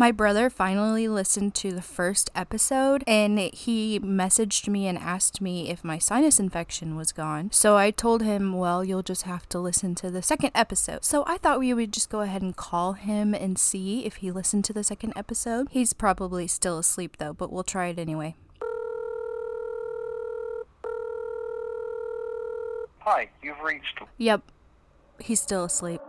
My brother finally listened to the first episode and he messaged me and asked me if my sinus infection was gone. So I told him, well, you'll just have to listen to the second episode. So I thought we would just go ahead and call him and see if he listened to the second episode. He's probably still asleep though, but we'll try it anyway. Hi, you've reached. Yep, he's still asleep.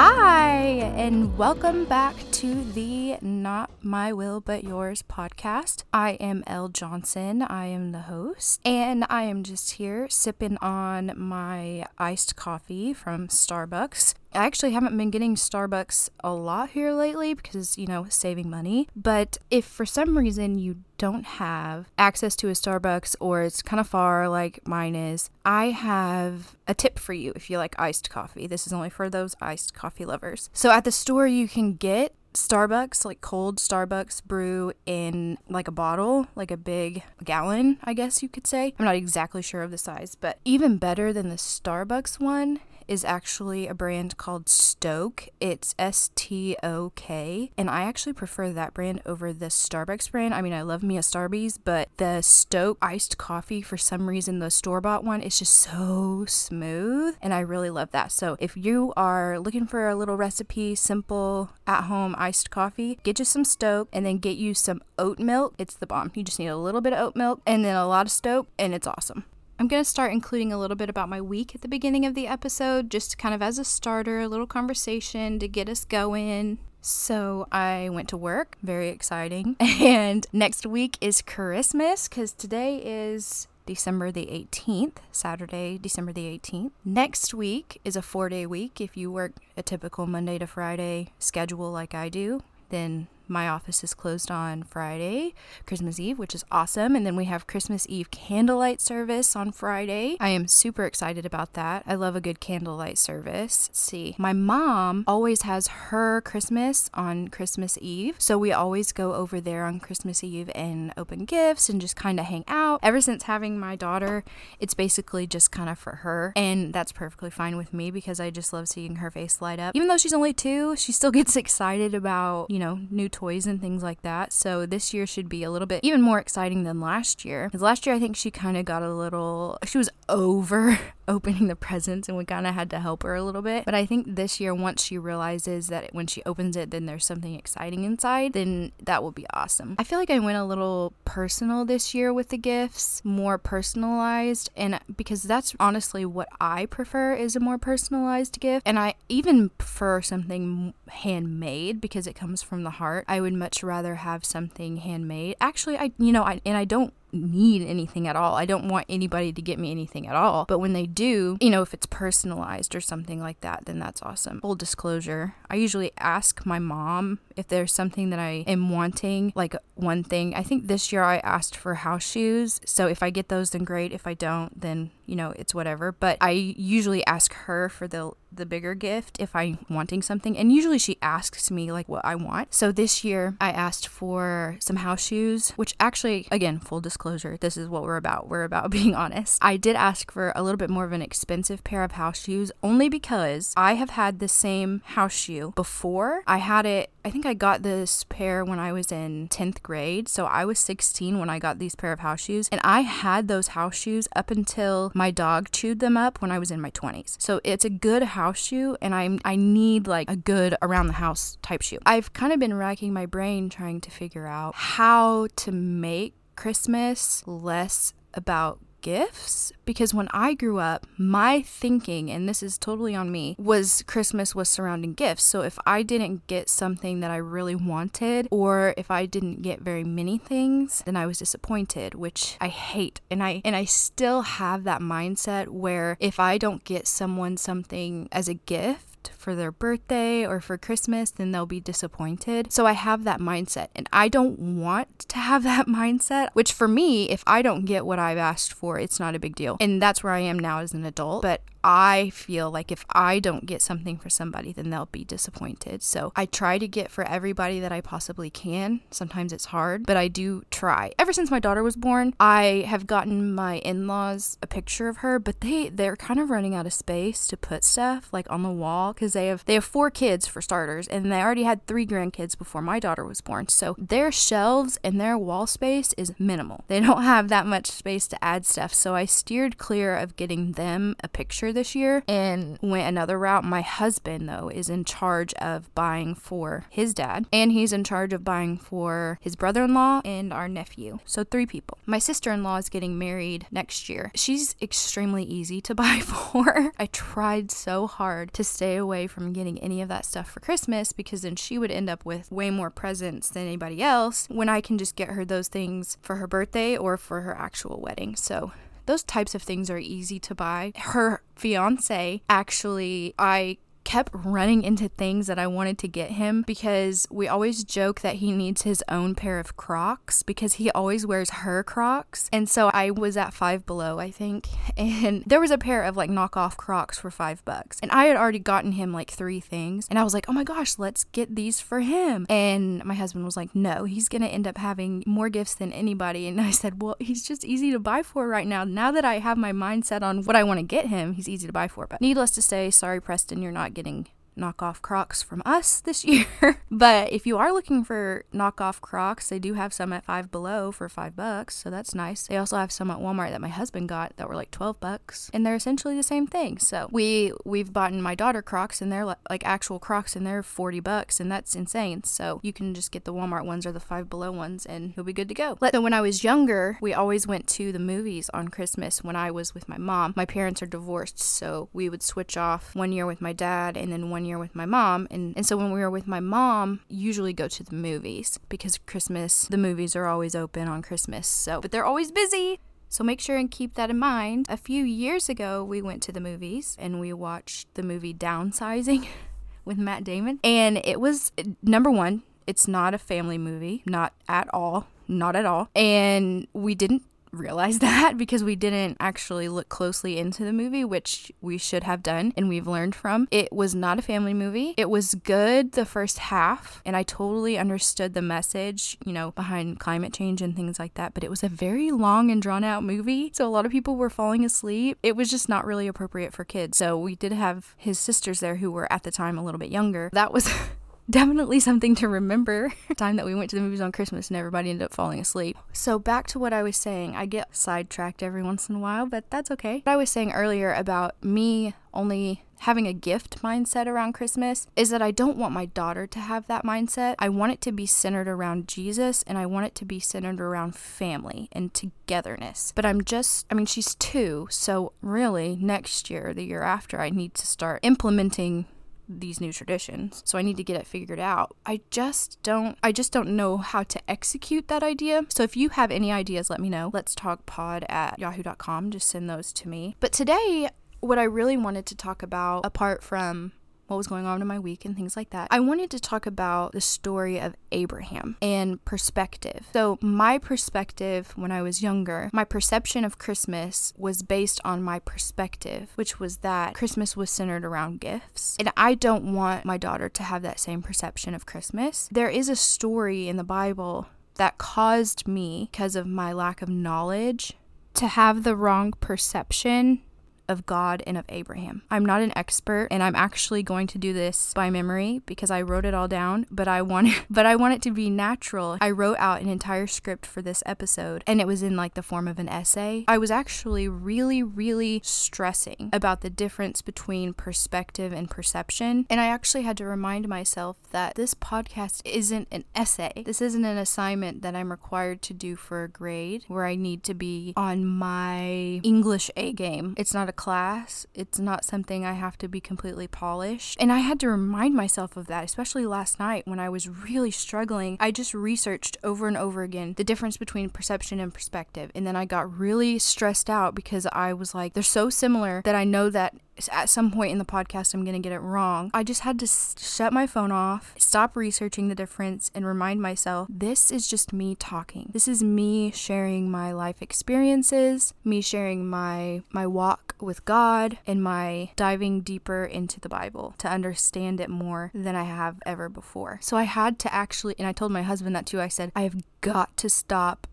Hi, and welcome back to the Not My Will But Yours podcast. I am Elle Johnson. I am the host, and I am just here sipping on my iced coffee from Starbucks. I actually haven't been getting Starbucks a lot here lately because, you know, saving money. But if for some reason you don't have access to a Starbucks or it's kind of far like mine is, I have a tip for you if you like iced coffee. This is only for those iced coffee lovers. So at the store, you can get Starbucks, like cold Starbucks brew in like a bottle, like a big gallon, I guess you could say. I'm not exactly sure of the size, but even better than the Starbucks one is actually a brand called Stok. It's S T O K. And I actually prefer that brand over the Starbucks brand. I mean, I love me a Starbucks, but the Stok iced coffee, for some reason, the store bought one, is just so smooth. And I really love that. So if you are looking for a little recipe, simple, at home iced coffee, get you some Stok and then get you some oat milk. It's the bomb. You just need a little bit of oat milk and then a lot of Stok, and it's awesome. I'm going to start including a little bit about my week at the beginning of the episode, just kind of as a starter, a little conversation to get us going. So I went to work, very exciting. And next week is Christmas because today is December the 18th, Saturday, December the 18th. Next week is a four day week. If you work a typical Monday to Friday schedule like I do, then my office is closed on Friday, Christmas Eve, which is awesome. And then we have Christmas Eve candlelight service on Friday. I am super excited about that. I love a good candlelight service. Let's see. My mom always has her Christmas on Christmas Eve. So we always go over there on Christmas Eve and open gifts and just kind of hang out. Ever since having my daughter, it's basically just kind of for her. And that's perfectly fine with me because I just love seeing her face light up. Even though she's only two, she still gets excited about, you know, new toys and things like that. So this year should be a little bit even more exciting than last year. Because last year I think she kind of got a little, she was over opening the presents and we kind of had to help her a little bit. But I think this year, once she realizes that when she opens it, then there's something exciting inside, then that will be awesome. I feel like I went a little personal this year with the gifts, more personalized. And because that's honestly what I prefer is a more personalized gift. And I even prefer something handmade because it comes from the heart. I would much rather have something handmade. Actually, I, you know, I, and I don't need anything at all. I don't want anybody to get me anything at all. But when they do, you know, if it's personalized or something like that, then that's awesome. Full disclosure, I usually ask my mom if there's something that I am wanting, like one thing. I think this year I asked for house shoes. So if I get those, then great. If I don't, then, you know, it's whatever. But I usually ask her for the the bigger gift if I'm wanting something. And usually she asks me like what I want. So this year I asked for some house shoes, which actually, again, full disclosure, this is what we're about. We're about being honest. I did ask for a little bit more of an expensive pair of house shoes only because I have had the same house shoe before. I had it, I think I got this pair when I was in 10th grade. So I was 16 when I got these pair of house shoes. And I had those house shoes up until my dog chewed them up when I was in my 20s. So it's a good house shoe and I'm I need like a good around the house type shoe. I've kind of been racking my brain trying to figure out how to make Christmas less about gifts because when I grew up, my thinking, and this is totally on me, was Christmas was surrounding gifts. So if I didn't get something that I really wanted, or if I didn't get very many things, then I was disappointed, which I hate. And I and I still have that mindset where if I don't get someone something as a gift, for their birthday or for Christmas, then they'll be disappointed. So I have that mindset and I don't want to have that mindset, which for me, if I don't get what I've asked for, it's not a big deal. And that's where I am now as an adult. But I feel like if I don't get something for somebody, then they'll be disappointed. So I try to get for everybody that I possibly can. Sometimes it's hard, but I do try. Ever since my daughter was born, I have gotten my in-laws a picture of her, but they they're kind of running out of space to put stuff like on the wall because they have they have four kids for starters, and they already had three grandkids before my daughter was born. So their shelves and their wall space is minimal. They don't have that much space to add stuff. So I steered clear of getting them a picture this year and went another route. My husband, though, is in charge of buying for his dad, and he's in charge of buying for his brother in law and our nephew. So, three people. My sister in law is getting married next year. She's extremely easy to buy for. I tried so hard to stay away from getting any of that stuff for Christmas because then she would end up with way more presents than anybody else when I can just get her those things for her birthday or for her actual wedding. So, those types of things are easy to buy. Her fiance actually, I kept running into things that I wanted to get him because we always joke that he needs his own pair of Crocs because he always wears her Crocs. And so I was at Five Below, I think, and there was a pair of like knockoff Crocs for five bucks. And I had already gotten him like three things. And I was like, oh my gosh, let's get these for him. And my husband was like, no, he's going to end up having more gifts than anybody. And I said, well, he's just easy to buy for right now. Now that I have my mindset on what I want to get him, he's easy to buy for. But needless to say, sorry, Preston, you're not getting knockoff Crocs from us this year. but if you are looking for knockoff Crocs, they do have some at Five Below for five bucks, so that's nice. They also have some at Walmart that my husband got that were like twelve bucks, and they're essentially the same thing. So we we've bought my daughter Crocs, and they're like, like actual Crocs, and they're forty bucks, and that's insane. So you can just get the Walmart ones or the Five Below ones, and you'll be good to go. So when I was younger, we always went to the movies on Christmas when I was with my mom. My parents are divorced, so we would switch off one year with my dad, and then one year with my mom. And, and so when we were with my mom, usually go to the movies because Christmas, the movies are always open on Christmas. So, but they're always busy. So make sure and keep that in mind. A few years ago, we went to the movies and we watched the movie Downsizing with Matt Damon. And it was number one, it's not a family movie, not at all. Not at all. And we didn't realize that because we didn't actually look closely into the movie, which we should have done and we've learned from. It was not a family movie. It was good the first half, and I totally understood the message, you know, behind climate change and things like that, but it was a very long and drawn out movie. So a lot of people were falling asleep. It was just not really appropriate for kids. So we did have his sisters there who were at the time a little bit younger. That was definitely something to remember. time that we went to the movies on Christmas and everybody ended up falling asleep. So back to what I was saying, I get sidetracked every once in a while, but that's okay. What I was saying earlier about me only having a gift mindset around Christmas is that I don't want my daughter to have that mindset. I want it to be centered around Jesus and I want it to be centered around family and togetherness. But I'm just, I mean, she's two, so really next year, the year after, I need to start implementing these new traditions. So I need to get it figured out. I just don't I just don't know how to execute that idea. So if you have any ideas, let me know. Let's talk pod at yahoo.com. Just send those to me. But today what I really wanted to talk about, apart from what was going on in my week and things like that. I wanted to talk about the story of Abraham and perspective. So, my perspective when I was younger, my perception of Christmas was based on my perspective, which was that Christmas was centered around gifts. And I don't want my daughter to have that same perception of Christmas. There is a story in the Bible that caused me, because of my lack of knowledge, to have the wrong perception of God and of Abraham. I'm not an expert and I'm actually going to do this by memory because I wrote it all down, but I want but I want it to be natural. I wrote out an entire script for this episode and it was in like the form of an essay. I was actually really really stressing about the difference between perspective and perception, and I actually had to remind myself that this podcast isn't an essay. This isn't an assignment that I'm required to do for a grade where I need to be on my English A game. It's not a class. It's not something I have to be completely polished. And I had to remind myself of that, especially last night when I was really struggling. I just researched over and over again the difference between perception and perspective. And then I got really stressed out because I was like, they're so similar that I know that at some point in the podcast I'm going to get it wrong. I just had to s- shut my phone off, stop researching the difference, and remind myself this is just me talking. This is me sharing my life experiences, me sharing my my walk with God, and my diving deeper into the Bible to understand it more than I have ever before. So I had to actually, and I told my husband that too. I said I have got to stop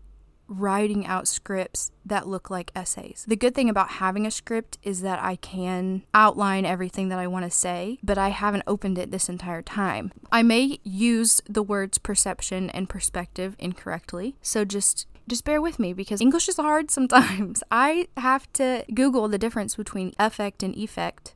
writing out scripts that look like essays. The good thing about having a script is that I can outline everything that I want to say, but I haven't opened it this entire time. I may use the words perception and perspective incorrectly, so just just bear with me because English is hard sometimes. I have to Google the difference between affect and effect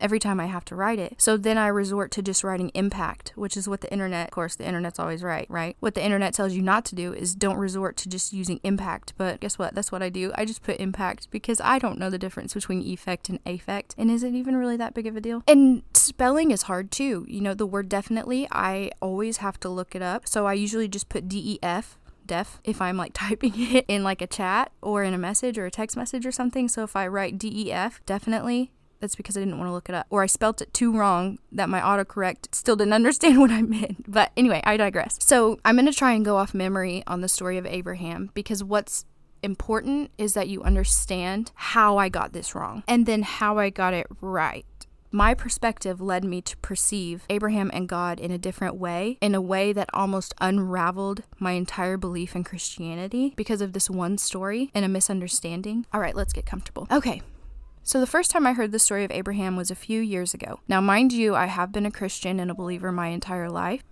every time I have to write it. So then I resort to just writing impact, which is what the internet, of course, the internet's always right, right? What the internet tells you not to do is don't resort to just using impact. But guess what? That's what I do. I just put impact because I don't know the difference between effect and affect. And is it even really that big of a deal? And spelling is hard too. You know, the word definitely, I always have to look it up. So I usually just put DEF deaf if I'm like typing it in like a chat or in a message or a text message or something. So if I write DEF, definitely, that's because I didn't want to look it up. Or I spelt it too wrong that my autocorrect still didn't understand what I meant. But anyway, I digress. So I'm going to try and go off memory on the story of Abraham because what's important is that you understand how I got this wrong and then how I got it right. My perspective led me to perceive Abraham and God in a different way, in a way that almost unraveled my entire belief in Christianity because of this one story and a misunderstanding. All right, let's get comfortable. Okay, so, the first time I heard the story of Abraham was a few years ago. Now, mind you, I have been a Christian and a believer my entire life,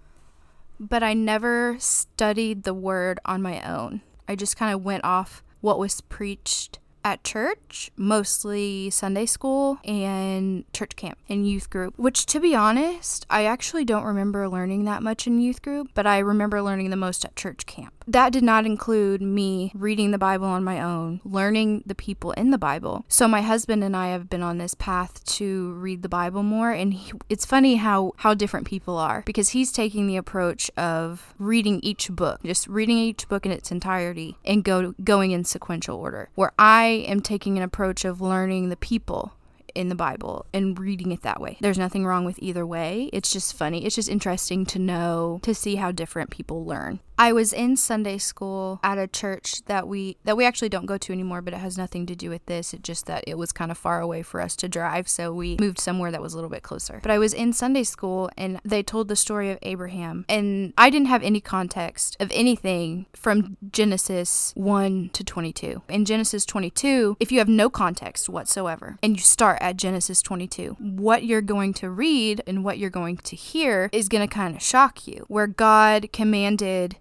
but I never studied the word on my own. I just kind of went off what was preached at church, mostly Sunday school and church camp and youth group, which to be honest, I actually don't remember learning that much in youth group, but I remember learning the most at church camp. That did not include me reading the Bible on my own, learning the people in the Bible. So my husband and I have been on this path to read the Bible more and he, it's funny how how different people are because he's taking the approach of reading each book, just reading each book in its entirety and go going in sequential order. Where I am taking an approach of learning the people in the Bible and reading it that way. There's nothing wrong with either way. It's just funny. It's just interesting to know to see how different people learn. I was in Sunday school at a church that we that we actually don't go to anymore, but it has nothing to do with this. It just that it was kind of far away for us to drive, so we moved somewhere that was a little bit closer. But I was in Sunday school and they told the story of Abraham, and I didn't have any context of anything from Genesis 1 to 22. In Genesis 22, if you have no context whatsoever and you start at Genesis 22, what you're going to read and what you're going to hear is going to kind of shock you. Where God commanded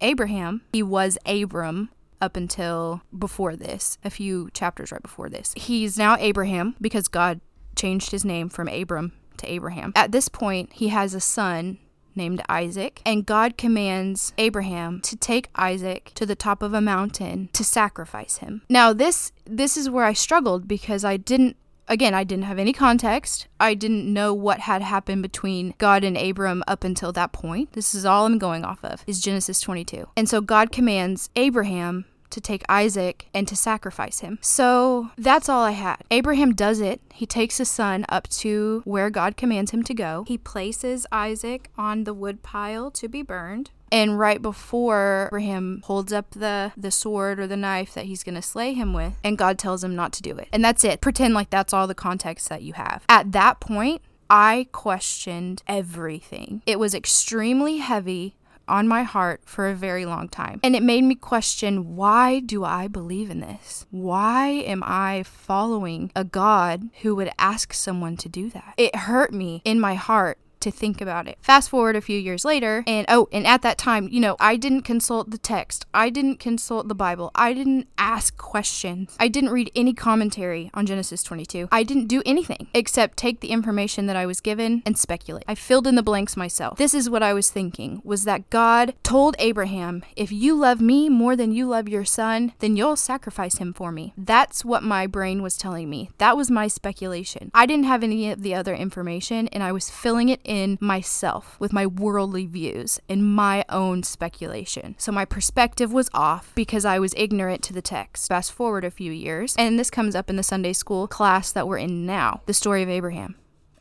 Abraham, he was Abram up until before this, a few chapters right before this. He's now Abraham because God changed his name from Abram to Abraham. At this point, he has a son named Isaac, and God commands Abraham to take Isaac to the top of a mountain to sacrifice him. Now, this this is where I struggled because I didn't again, I didn't have any context. I didn't know what had happened between God and Abram up until that point. This is all I'm going off of is Genesis 22. And so God commands Abraham to take Isaac and to sacrifice him. So that's all I had. Abraham does it. He takes his son up to where God commands him to go. He places Isaac on the wood pile to be burned. And right before Abraham holds up the, the sword or the knife that he's going to slay him with, and God tells him not to do it. And that's it. Pretend like that's all the context that you have. At that point, I questioned everything. It was extremely heavy on my heart for a very long time. And it made me question why do I believe in this? Why am I following a God who would ask someone to do that? It hurt me in my heart to think about it. Fast forward a few years later, and oh, and at that time, you know, I didn't consult the text, I didn't consult the Bible, I didn't ask questions, I didn't read any commentary on Genesis 22. I didn't do anything except take the information that I was given and speculate. I filled in the blanks myself. This is what I was thinking was that God told Abraham, if you love me more than you love your son, then you'll sacrifice him for me. That's what my brain was telling me. That was my speculation. I didn't have any of the other information and I was filling it in in myself with my worldly views and my own speculation. So my perspective was off because I was ignorant to the text. Fast forward a few years, and this comes up in the Sunday school class that we're in now the story of Abraham.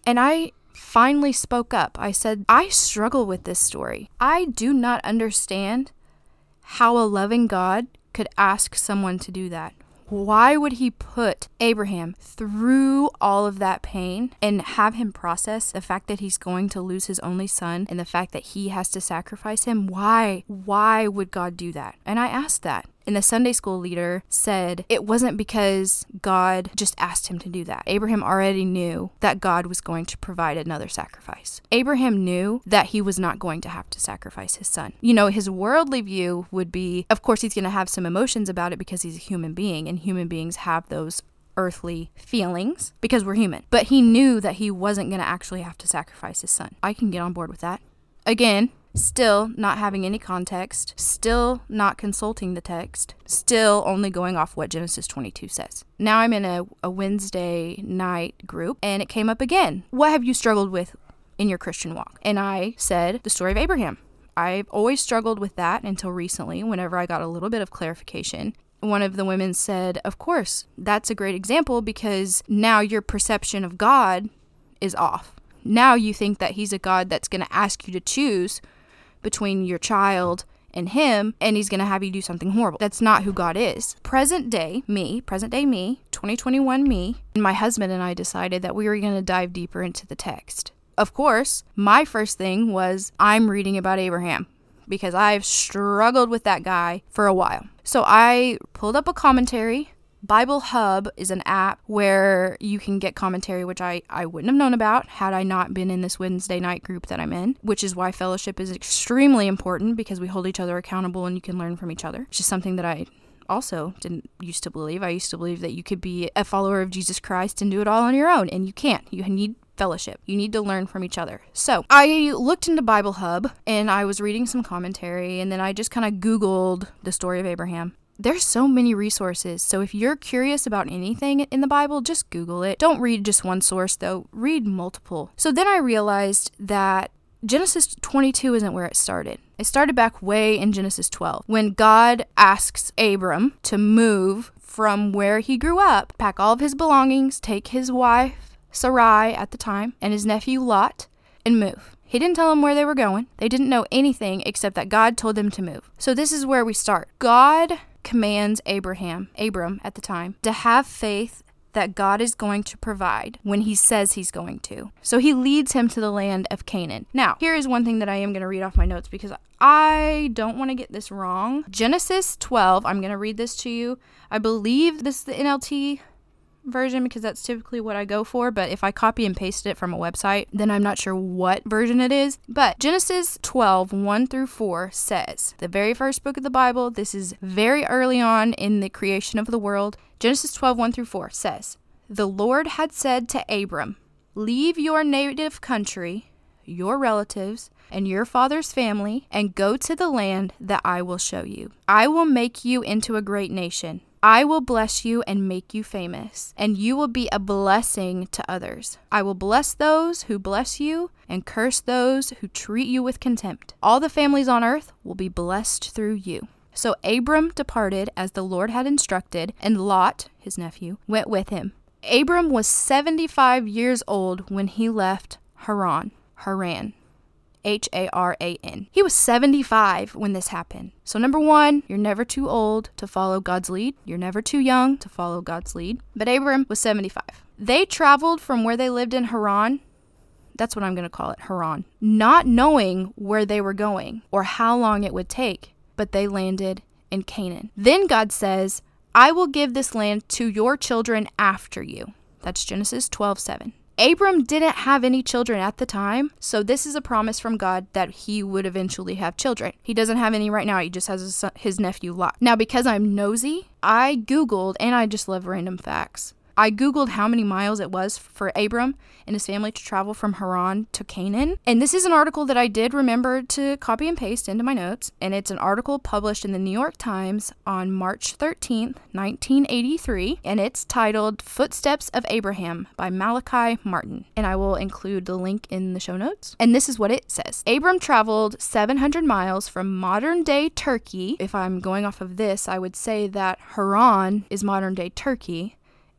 And I finally spoke up. I said, I struggle with this story. I do not understand how a loving God could ask someone to do that. Why would he put Abraham through all of that pain and have him process the fact that he's going to lose his only son and the fact that he has to sacrifice him? Why? Why would God do that? And I asked that. And the Sunday school leader said it wasn't because God just asked him to do that. Abraham already knew that God was going to provide another sacrifice. Abraham knew that he was not going to have to sacrifice his son. You know, his worldly view would be of course, he's going to have some emotions about it because he's a human being, and human beings have those earthly feelings because we're human. But he knew that he wasn't going to actually have to sacrifice his son. I can get on board with that. Again, still not having any context, still not consulting the text, still only going off what Genesis 22 says. Now I'm in a, a Wednesday night group and it came up again. What have you struggled with in your Christian walk? And I said the story of Abraham. I've always struggled with that until recently, whenever I got a little bit of clarification. One of the women said, Of course, that's a great example because now your perception of God is off. Now you think that He's a God that's going to ask you to choose between your child and him and he's going to have you do something horrible. That's not who God is. Present day me, present day me, 2021 me, and my husband and I decided that we were going to dive deeper into the text. Of course, my first thing was I'm reading about Abraham because I've struggled with that guy for a while. So I pulled up a commentary Bible Hub is an app where you can get commentary, which I, I wouldn't have known about had I not been in this Wednesday night group that I'm in, which is why fellowship is extremely important because we hold each other accountable and you can learn from each other, which is something that I also didn't used to believe. I used to believe that you could be a follower of Jesus Christ and do it all on your own, and you can't. You need fellowship. You need to learn from each other. So I looked into Bible Hub and I was reading some commentary, and then I just kind of Googled the story of Abraham there's so many resources. So if you're curious about anything in the Bible, just Google it. Don't read just one source though, read multiple. So then I realized that Genesis 22 isn't where it started. It started back way in Genesis 12 when God asks Abram to move from where he grew up, pack all of his belongings, take his wife, Sarai at the time, and his nephew Lot, and move. He didn't tell them where they were going. They didn't know anything except that God told them to move. So this is where we start. God commands Abraham, Abram at the time, to have faith that God is going to provide when he says he's going to. So he leads him to the land of Canaan. Now, here is one thing that I am going to read off my notes because I don't want to get this wrong. Genesis 12, I'm going to read this to you. I believe this is the NLT version because that's typically what I go for. But if I copy and paste it from a website, then I'm not sure what version it is. But Genesis 12, 1 through 4 says, the very first book of the Bible, this is very early on in the creation of the world. Genesis 12, 1 through 4 says, The Lord had said to Abram, Leave your native country, your relatives, and your father's family, and go to the land that I will show you. I will make you into a great nation. I will bless you and make you famous, and you will be a blessing to others. I will bless those who bless you and curse those who treat you with contempt. All the families on earth will be blessed through you. So Abram departed as the Lord had instructed, and Lot, his nephew, went with him. Abram was 75 years old when he left Haran. Haran. H A R A N. He was 75 when this happened. So, number one, you're never too old to follow God's lead. You're never too young to follow God's lead. But Abram was 75. They traveled from where they lived in Haran. That's what I'm going to call it, Haran. Not knowing where they were going or how long it would take, but they landed in Canaan. Then God says, I will give this land to your children after you. That's Genesis 12 7. Abram didn't have any children at the time, so this is a promise from God that he would eventually have children. He doesn't have any right now, he just has his, nephew Lot. Now, because I'm nosy, I Googled and I just love random facts. I Googled how many miles it was for Abram and his family to travel from Haran to Canaan. And this is an article that I did remember to copy and paste into my notes. And it's an article published in the New York Times on March 13th, 1983. And it's titled Footsteps of Abraham by Malachi Martin. And I will include the link in the show notes. And this is what it says Abram traveled 700 miles from modern day Turkey. If I'm going off of this, I would say that Haran is modern day Turkey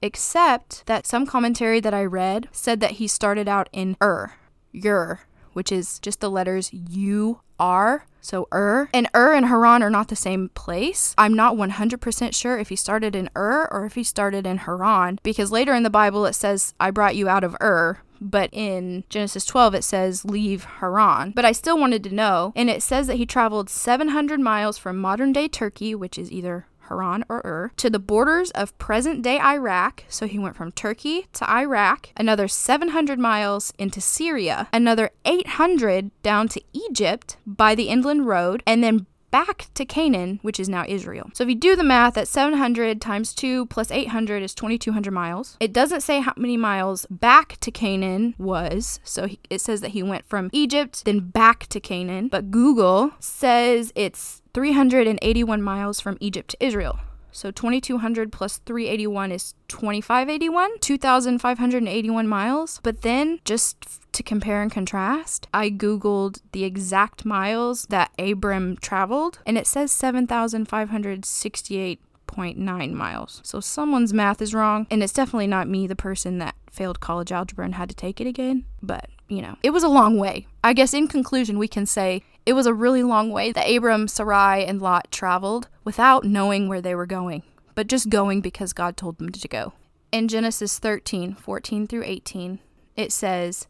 except that some commentary that I read said that he started out in er, Ur, Ur, which is just the letters U R. So Ur and Ur and Haran are not the same place. I'm not 100% sure if he started in Ur or if he started in Haran because later in the Bible it says, I brought you out of Ur, but in Genesis 12 it says leave Haran. But I still wanted to know, and it says that he traveled 700 miles from modern day Turkey, which is either Haran or Ur, to the borders of present day Iraq. So he went from Turkey to Iraq, another 700 miles into Syria, another 800 down to Egypt by the inland road, and then back to Canaan, which is now Israel. So if you do the math, that 700 times 2 plus 800 is 2,200 miles. It doesn't say how many miles back to Canaan was. So he, it says that he went from Egypt, then back to Canaan. But Google says it's 381 miles from Egypt to Israel. So 2200 plus 381 is 2581, 2581 miles. But then, just to compare and contrast, I Googled the exact miles that Abram traveled, and it says 7,568.9 miles. So someone's math is wrong, and it's definitely not me, the person that failed college algebra and had to take it again. But, you know, it was a long way. I guess in conclusion, we can say it was a really long way that Abram, Sarai, and Lot traveled without knowing where they were going, but just going because God told them to go. In Genesis 13 14 through 18, it says,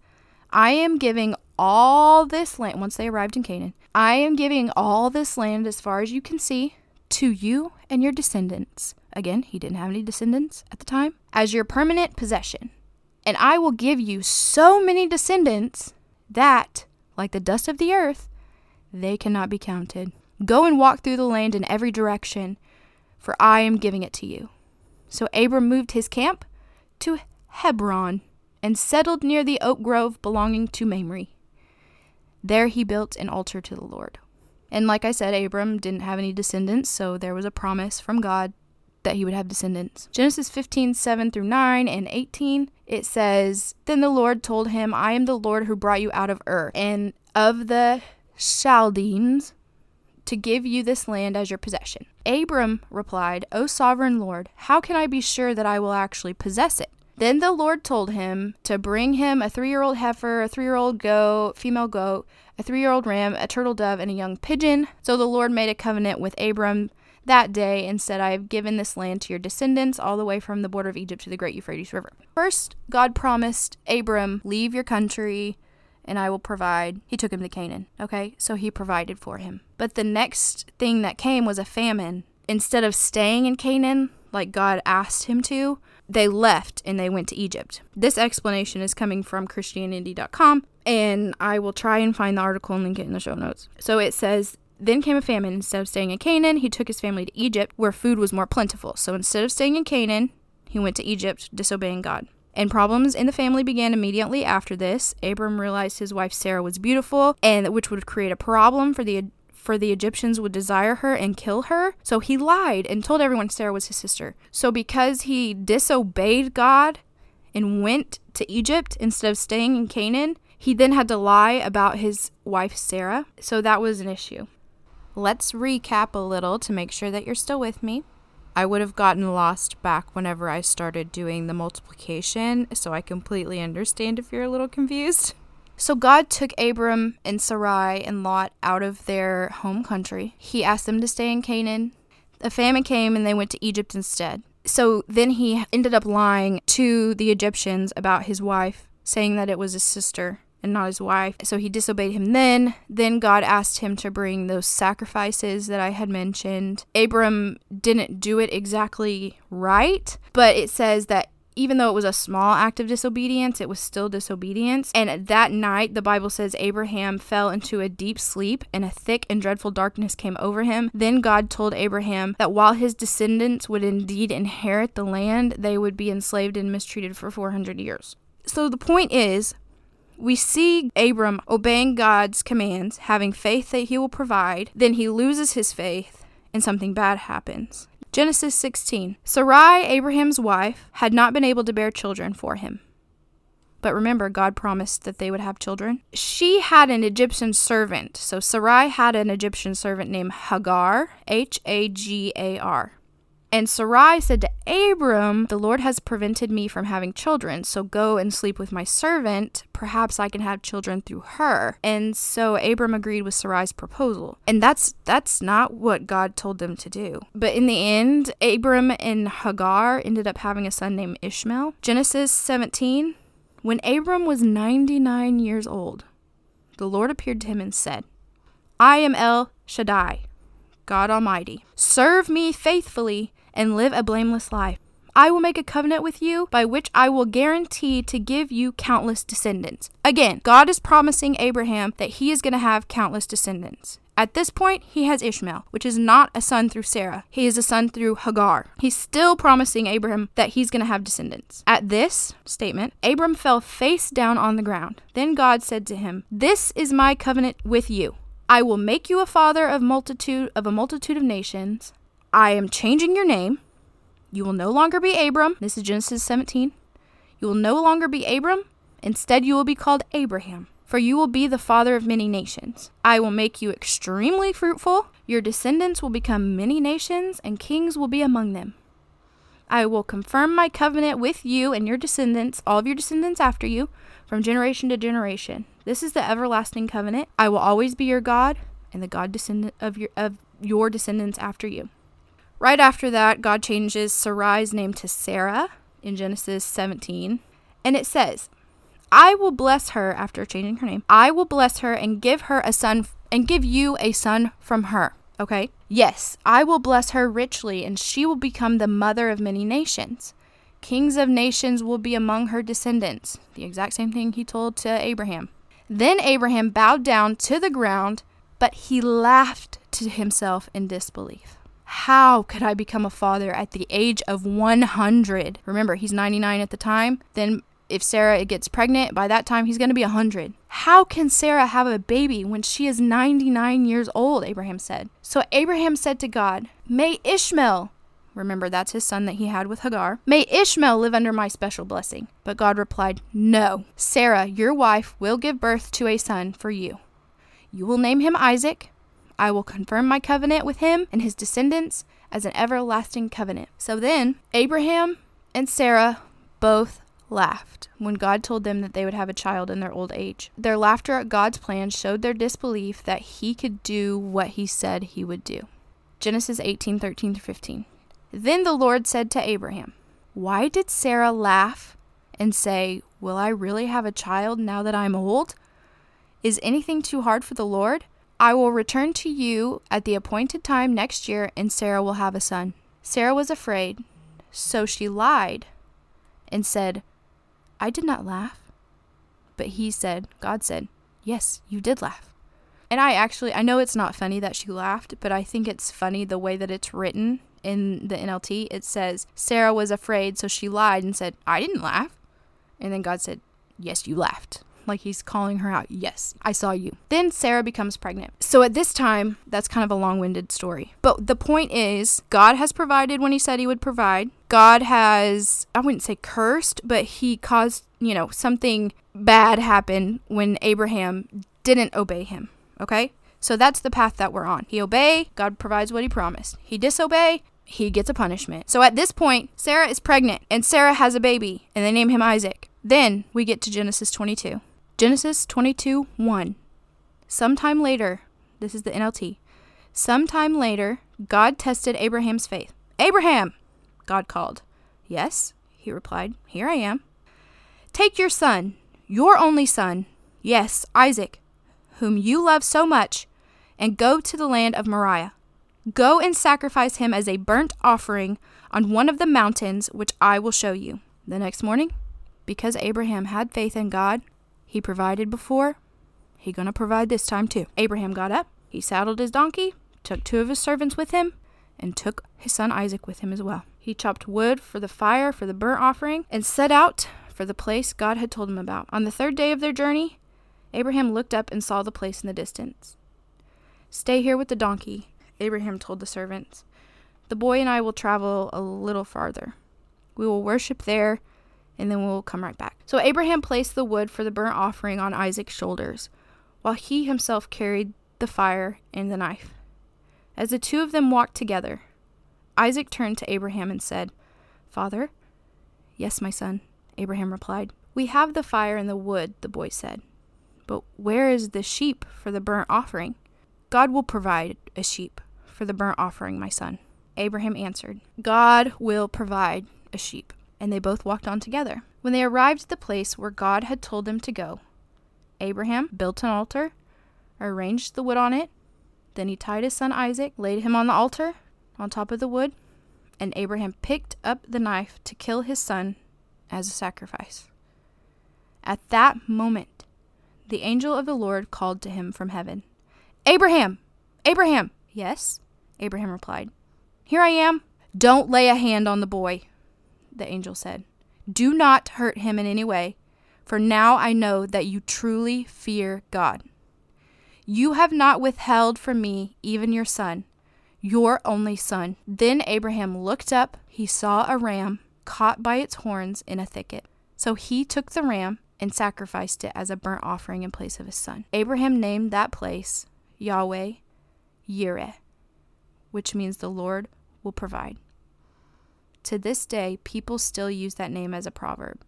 I am giving all this land, once they arrived in Canaan, I am giving all this land as far as you can see to you and your descendants. Again, he didn't have any descendants at the time, as your permanent possession. And I will give you so many descendants that, like the dust of the earth, they cannot be counted. Go and walk through the land in every direction, for I am giving it to you. So Abram moved his camp to Hebron and settled near the oak grove belonging to Mamre. There he built an altar to the Lord. And like I said, Abram didn't have any descendants, so there was a promise from God that he would have descendants. Genesis 15, 7 through 9 and 18, it says, Then the Lord told him, I am the Lord who brought you out of Ur, and of the Chaldeans to give you this land as your possession. Abram replied, O sovereign Lord, how can I be sure that I will actually possess it? Then the Lord told him to bring him a three year old heifer, a three year old goat, female goat, a three year old ram, a turtle dove, and a young pigeon. So the Lord made a covenant with Abram that day and said, I have given this land to your descendants all the way from the border of Egypt to the great Euphrates River. First, God promised Abram, Leave your country, and I will provide. He took him to Canaan. Okay, so he provided for him. But the next thing that came was a famine. Instead of staying in Canaan, like God asked him to, they left and they went to Egypt. This explanation is coming from Christianity.com, and I will try and find the article and link it in the show notes. So it says, then came a famine. Instead of staying in Canaan, he took his family to Egypt, where food was more plentiful. So instead of staying in Canaan, he went to Egypt, disobeying God and problems in the family began immediately after this. Abram realized his wife Sarah was beautiful, and which would create a problem for the for the Egyptians would desire her and kill her. So he lied and told everyone Sarah was his sister. So because he disobeyed God and went to Egypt instead of staying in Canaan, he then had to lie about his wife Sarah. So that was an issue. Let's recap a little to make sure that you're still with me. I would have gotten lost back whenever I started doing the multiplication, so I completely understand if you're a little confused. So God took Abram and Sarai and Lot out of their home country. He asked them to stay in Canaan. A famine came and they went to Egypt instead. So then he ended up lying to the Egyptians about his wife, saying that it was his sister and not his wife. So he disobeyed him then. Then God asked him to bring those sacrifices that I had mentioned. Abram didn't do it exactly right, but it says that even though it was a small act of disobedience, it was still disobedience. And that night, the Bible says Abraham fell into a deep sleep, and a thick and dreadful darkness came over him. Then God told Abraham that while his descendants would indeed inherit the land, they would be enslaved and mistreated for 400 years. So the point is, we see Abram obeying God's commands, having faith that he will provide, then he loses his faith and something bad happens. Genesis 16. Sarai, Abraham's wife, had not been able to bear children for him. But remember, God promised that they would have children. She had an Egyptian servant. So Sarai had an Egyptian servant named Hagar, H A G A R. And Sarai said to Abram, The Lord has prevented me from having children, so go and sleep with my servant. Perhaps I can have children through her. And so Abram agreed with Sarai's proposal. And that's that's not what God told them to do. But in the end, Abram and Hagar ended up having a son named Ishmael. Genesis 17. When Abram was 99 years old, the Lord appeared to him and said, I am El Shaddai, God Almighty. Serve me faithfully and live a blameless life. I will make a covenant with you by which I will guarantee to give you countless descendants. Again, God is promising Abraham that he is going to have countless descendants. At this point, he has Ishmael, which is not a son through Sarah. He is a son through Hagar. He's still promising Abraham that he's going to have descendants. At this statement, Abram fell face down on the ground. Then God said to him, This is my covenant with you. I will make you a father of multitude of a multitude of nations. I am changing your name. You will no longer be Abram. This is Genesis 17. You will no longer be Abram. Instead, you will be called Abraham, for you will be the father of many nations. I will make you extremely fruitful. Your descendants will become many nations, and kings will be among them. I will confirm my covenant with you and your descendants, all of your descendants after you, from generation to generation. This is the everlasting covenant. I will always be your God and the God descendant of your of your descendants after you. Right after that, God changes Sarai's name to Sarah in Genesis 17, and it says, "I will bless her after changing her name. I will bless her and give her a son and give you a son from her." Okay? Yes, I will bless her richly and she will become the mother of many nations. Kings of nations will be among her descendants. The exact same thing he told to Abraham. Then Abraham bowed down to the ground, but he laughed to himself in disbelief. How could I become a father at the age of 100? Remember, he's 99 at the time. Then, if Sarah gets pregnant, by that time he's going to be 100. How can Sarah have a baby when she is 99 years old? Abraham said. So Abraham said to God, May Ishmael, remember that's his son that he had with Hagar, may Ishmael live under my special blessing. But God replied, No, Sarah, your wife, will give birth to a son for you. You will name him Isaac. I will confirm my covenant with him and his descendants as an everlasting covenant. So then, Abraham and Sarah both laughed when God told them that they would have a child in their old age. Their laughter at God's plan showed their disbelief that he could do what he said he would do. Genesis 18 13 15. Then the Lord said to Abraham, Why did Sarah laugh and say, Will I really have a child now that I'm old? Is anything too hard for the Lord? I will return to you at the appointed time next year, and Sarah will have a son. Sarah was afraid, so she lied and said, I did not laugh. But he said, God said, Yes, you did laugh. And I actually, I know it's not funny that she laughed, but I think it's funny the way that it's written in the NLT. It says, Sarah was afraid, so she lied and said, I didn't laugh. And then God said, Yes, you laughed like he's calling her out. Yes, I saw you. Then Sarah becomes pregnant. So at this time, that's kind of a long winded story. But the point is, God has provided when he said he would provide. God has, I wouldn't say cursed, but he caused, you know, something bad happen when Abraham didn't obey him. Okay? So that's the path that we're on. He obey, God provides what he promised. He disobey, he gets a punishment. So at this point, Sarah is pregnant and Sarah has a baby and they name him Isaac. Then we get to Genesis 22. Genesis 22 1. Sometime later, this is the NLT. Sometime later, God tested Abraham's faith. Abraham! God called. Yes, he replied. Here I am. Take your son, your only son, yes, Isaac, whom you love so much, and go to the land of Moriah. Go and sacrifice him as a burnt offering on one of the mountains which I will show you. The next morning, because Abraham had faith in God, he provided before, he to provide this time too. Abraham got up, he saddled his donkey, took two of his servants with him, and took his son Isaac with him as well. He chopped wood for the fire for the burnt offering and set out for the place God had told him about. On the third day of their journey, Abraham looked up and saw the place in the distance. Stay here with the donkey, Abraham told the servants. The boy and I will travel a little farther. We will worship there, and then we will come right back. So Abraham placed the wood for the burnt offering on Isaac's shoulders, while he himself carried the fire and the knife. As the two of them walked together, Isaac turned to Abraham and said, Father? Yes, my son, Abraham replied. We have the fire and the wood, the boy said. But where is the sheep for the burnt offering? God will provide a sheep for the burnt offering, my son. Abraham answered, God will provide a sheep. And they both walked on together. When they arrived at the place where God had told them to go, Abraham built an altar, arranged the wood on it. Then he tied his son Isaac, laid him on the altar, on top of the wood, and Abraham picked up the knife to kill his son as a sacrifice. At that moment, the angel of the Lord called to him from heaven Abraham! Abraham! Yes, Abraham replied. Here I am. Don't lay a hand on the boy, the angel said. Do not hurt him in any way, for now I know that you truly fear God. You have not withheld from me even your son, your only son. Then Abraham looked up. He saw a ram caught by its horns in a thicket. So he took the ram and sacrificed it as a burnt offering in place of his son. Abraham named that place Yahweh Yireh, which means the Lord will provide. To this day, people still use that name as a proverb.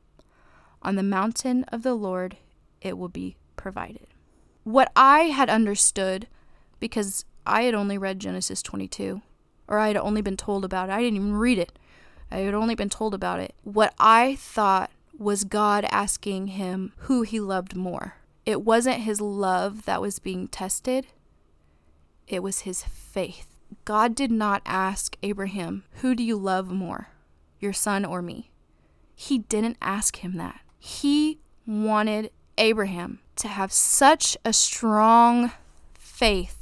On the mountain of the Lord, it will be provided. What I had understood, because I had only read Genesis 22, or I had only been told about it, I didn't even read it. I had only been told about it. What I thought was God asking him who he loved more. It wasn't his love that was being tested, it was his faith. God did not ask Abraham, Who do you love more, your son or me? He didn't ask him that. He wanted Abraham to have such a strong faith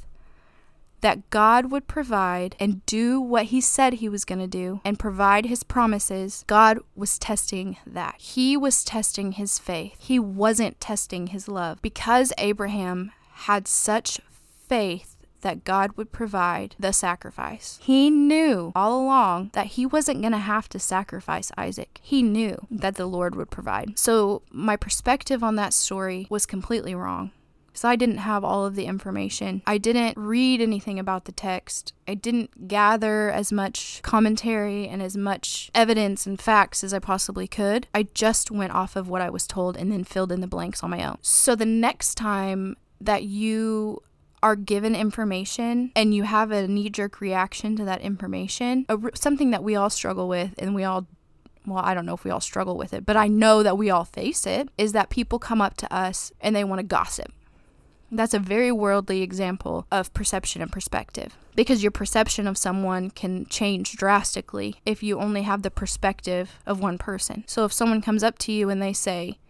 that God would provide and do what he said he was going to do and provide his promises, God was testing that. He was testing his faith. He wasn't testing his love. Because Abraham had such faith that God would provide the sacrifice. He knew all along that he wasn't going to have to sacrifice Isaac. He knew that the Lord would provide. So, my perspective on that story was completely wrong. So I didn't have all of the information. I didn't read anything about the text. I didn't gather as much commentary and as much evidence and facts as I possibly could. I just went off of what I was told and then filled in the blanks on my own. So the next time that you are given information and you have a knee jerk reaction to that information, something that we all struggle with and we all well, I don't know if we all struggle with it, but I know that we all face it, is that people come up to us and they want to gossip. That's a very worldly example of perception and perspective because your perception of someone can change drastically if you only have the perspective of one person. So if someone comes up to you and they say,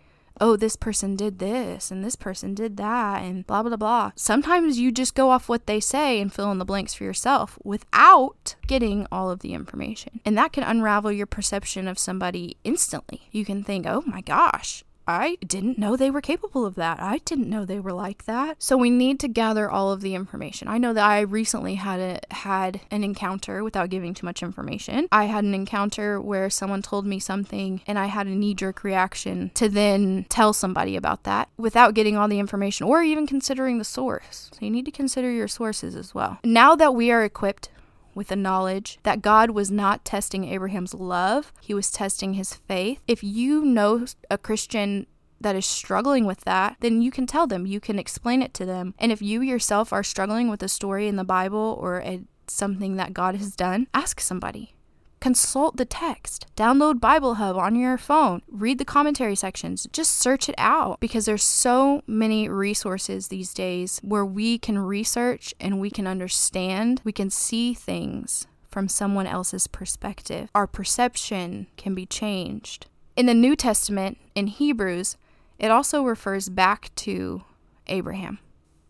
oh, this person did this and this person did that and blah, blah, blah. Sometimes you just go off what they say and fill in the blanks for yourself without getting all of the information. And that can unravel your perception of somebody instantly. You can think, oh my gosh, I didn't know they were capable of that. I didn't know they were like that. So we need to gather all of the information. I know that I recently had a had an encounter without giving too much information. I had an encounter where someone told me something and I had a knee-jerk reaction to then tell somebody about that without getting all the information or even considering the source. So you need to consider your sources as well. Now that we are equipped with the knowledge that God was not testing Abraham's love, he was testing his faith. If you know a Christian that is struggling with that, then you can tell them, you can explain it to them. And if you yourself are struggling with a story in the Bible or a, something that God has done, ask somebody. Consult the text. Download Bible Hub on your phone. Read the commentary sections. Just search it out because there's so many resources these days where we can research and we can understand, we can see things from someone else's perspective. Our perception can be changed In the New Testament, in Hebrews, it also refers back to Abraham.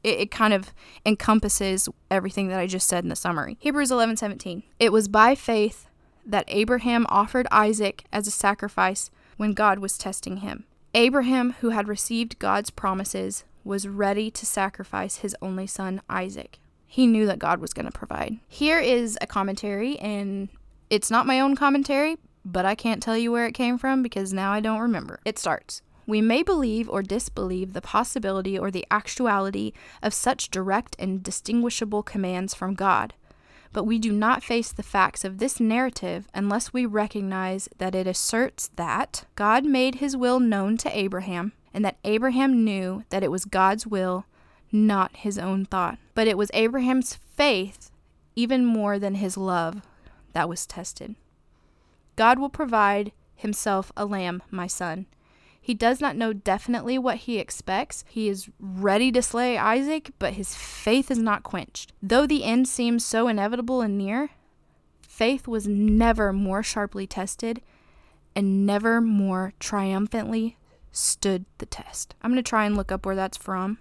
It, it kind of encompasses everything that I just said in the summary. Hebrews 11 17. It was by faith that Abraham offered Isaac as a sacrifice when God was testing him. Abraham, who had received God's promises, was ready to sacrifice his only son, Isaac. He knew that God was going to provide. Here is a commentary, and it's not my own commentary, but I can't tell you where it came from because now I don't remember. It starts We may believe or disbelieve the possibility or the actuality of such direct and distinguishable commands from God, but we do not face the facts of this narrative unless we recognize that it asserts that God made his will known to Abraham and that Abraham knew that it was God's will, not his own thought. But it was Abraham's faith, even more than his love, that was tested. God will provide himself a lamb, my son. He does not know definitely what he expects. He is ready to slay Isaac, but his faith is not quenched. Though the end seems so inevitable and near, faith was never more sharply tested and never more triumphantly stood the test. I'm going to try and look up where that's from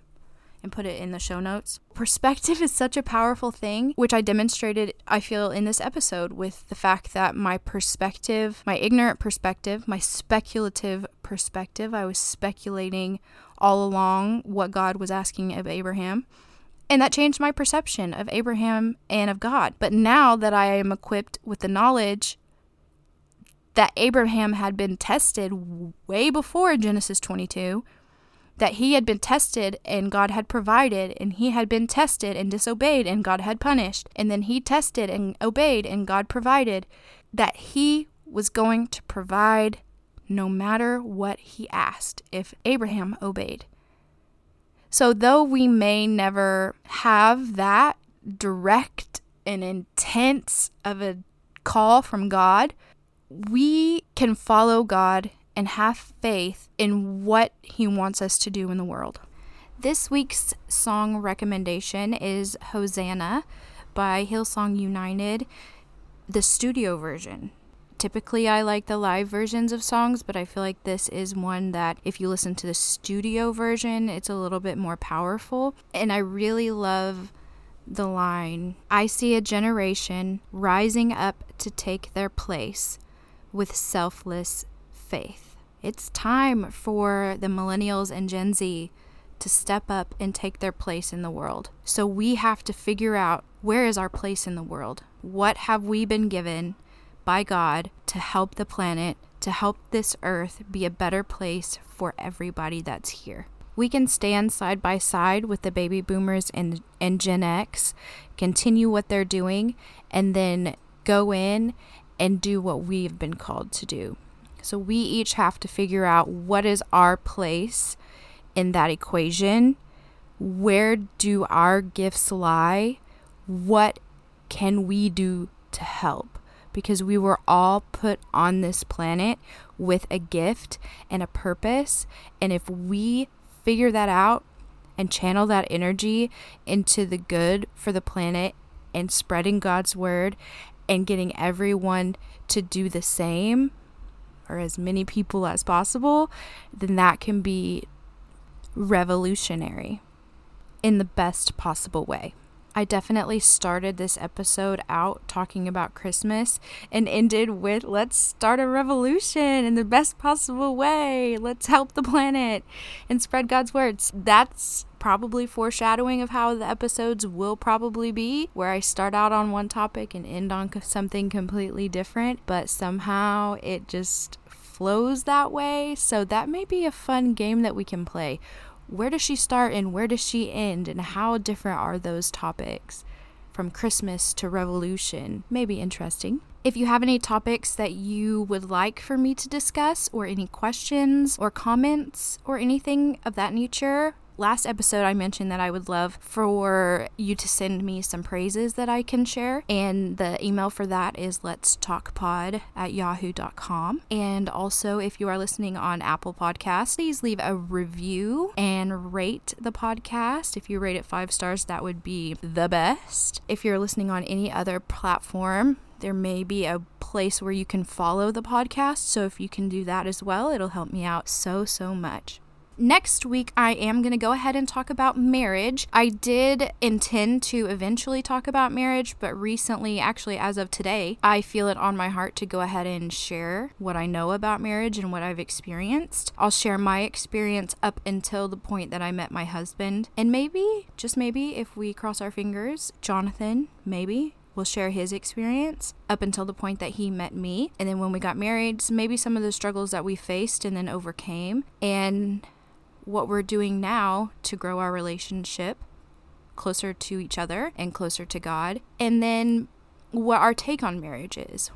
and put it in the show notes. Perspective is such a powerful thing, which I demonstrated, I feel, in this episode with the fact that my perspective, my ignorant perspective, my speculative perspective, I was speculating all along what God was asking of Abraham. And that changed my perception of Abraham and of God. But now that I am equipped with the knowledge that Abraham had been tested way before Genesis 22, that he had been tested and God had provided, and he had been tested and disobeyed and God had punished, and then he tested and obeyed and God provided, that he was going to provide no matter what he asked if Abraham obeyed. So, though we may never have that direct and intense of a call from God, we can follow God and have faith in what He wants us to do in the world. This week's song recommendation is Hosanna by Hillsong United, the studio version. Typically, I like the live versions of songs, but I feel like this is one that, if you listen to the studio version, it's a little bit more powerful. And I really love the line I see a generation rising up to take their place with selfless faith. It's time for the millennials and Gen Z to step up and take their place in the world. So we have to figure out where is our place in the world? What have we been given by God to help the planet, to help this earth be a better place for everybody that's here? We can stand side by side with the baby boomers and, and Gen X, continue what they're doing, and then go in and do what we've been called to do. So we each have to figure out what is our place in that equation. Where do our gifts lie? What can we do to help? Because we were all put on this planet with a gift and a purpose. And if we figure that out and channel that energy into the good for the planet and spreading God's word and getting everyone to do the same, or as many people as possible, then that can be revolutionary in the best possible way. I definitely started this episode out talking about Christmas and ended with let's start a revolution in the best possible way. Let's help the planet and spread God's words. That's probably foreshadowing of how the episodes will probably be, where I start out on one topic and end on something completely different, but somehow it just flows that way. So that may be a fun game that we can play where does she start and where does she end and how different are those topics from Christmas to Revolution Maybe interesting. If you have any topics that you would like for me to discuss, or any questions or comments, or anything of that nature, last episode I mentioned that I would love for you to send me some praises that I can share. And the email for that is let's talk pod at yahoo.com. And also, if you are listening on Apple Podcasts, please leave a review and rate the podcast. If you rate it five stars, that would be the best. If you're listening on any other platform, there may be a place where you can follow the podcast. So if you can do that as well, it'll help me out so, so much. Next week, I am going to go ahead and talk about marriage. I did intend to eventually talk about marriage, but recently, actually, as of today, I feel it on my heart to go ahead and share what I know about marriage and what I've experienced. I'll share my experience up until the point that I met my husband. And maybe, just maybe, if we cross our fingers, Jonathan, maybe, will share his experience up until the point that he met me. And then when we got married, maybe some of the struggles that we faced and then overcame. And what we're doing now to grow our relationship closer to each other and closer to God. And then what our take on marriage is.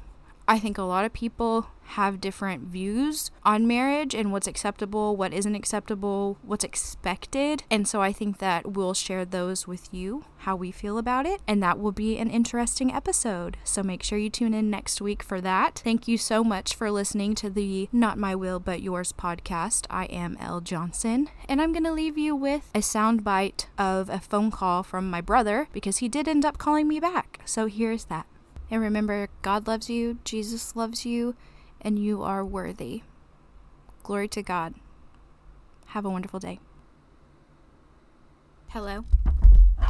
I think a lot of people have different views on marriage and what's acceptable, what isn't acceptable, what's expected. And so I think that we'll share those with you, how we feel about it. And that will be an interesting episode. So make sure you tune in next week for that. Thank you so much for listening to the Not My Will But Yours podcast. I am Elle Johnson. And I'm going to leave you with a soundbite of a phone call from my brother because he did end up calling me back. So here's that. And remember, God loves you, Jesus loves you, and you are worthy. Glory to God. Have a wonderful day. Hello.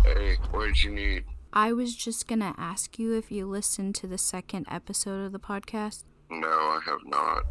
Hey, what did you need? I was just going to ask you if you listened to the second episode of the podcast. No, I have not.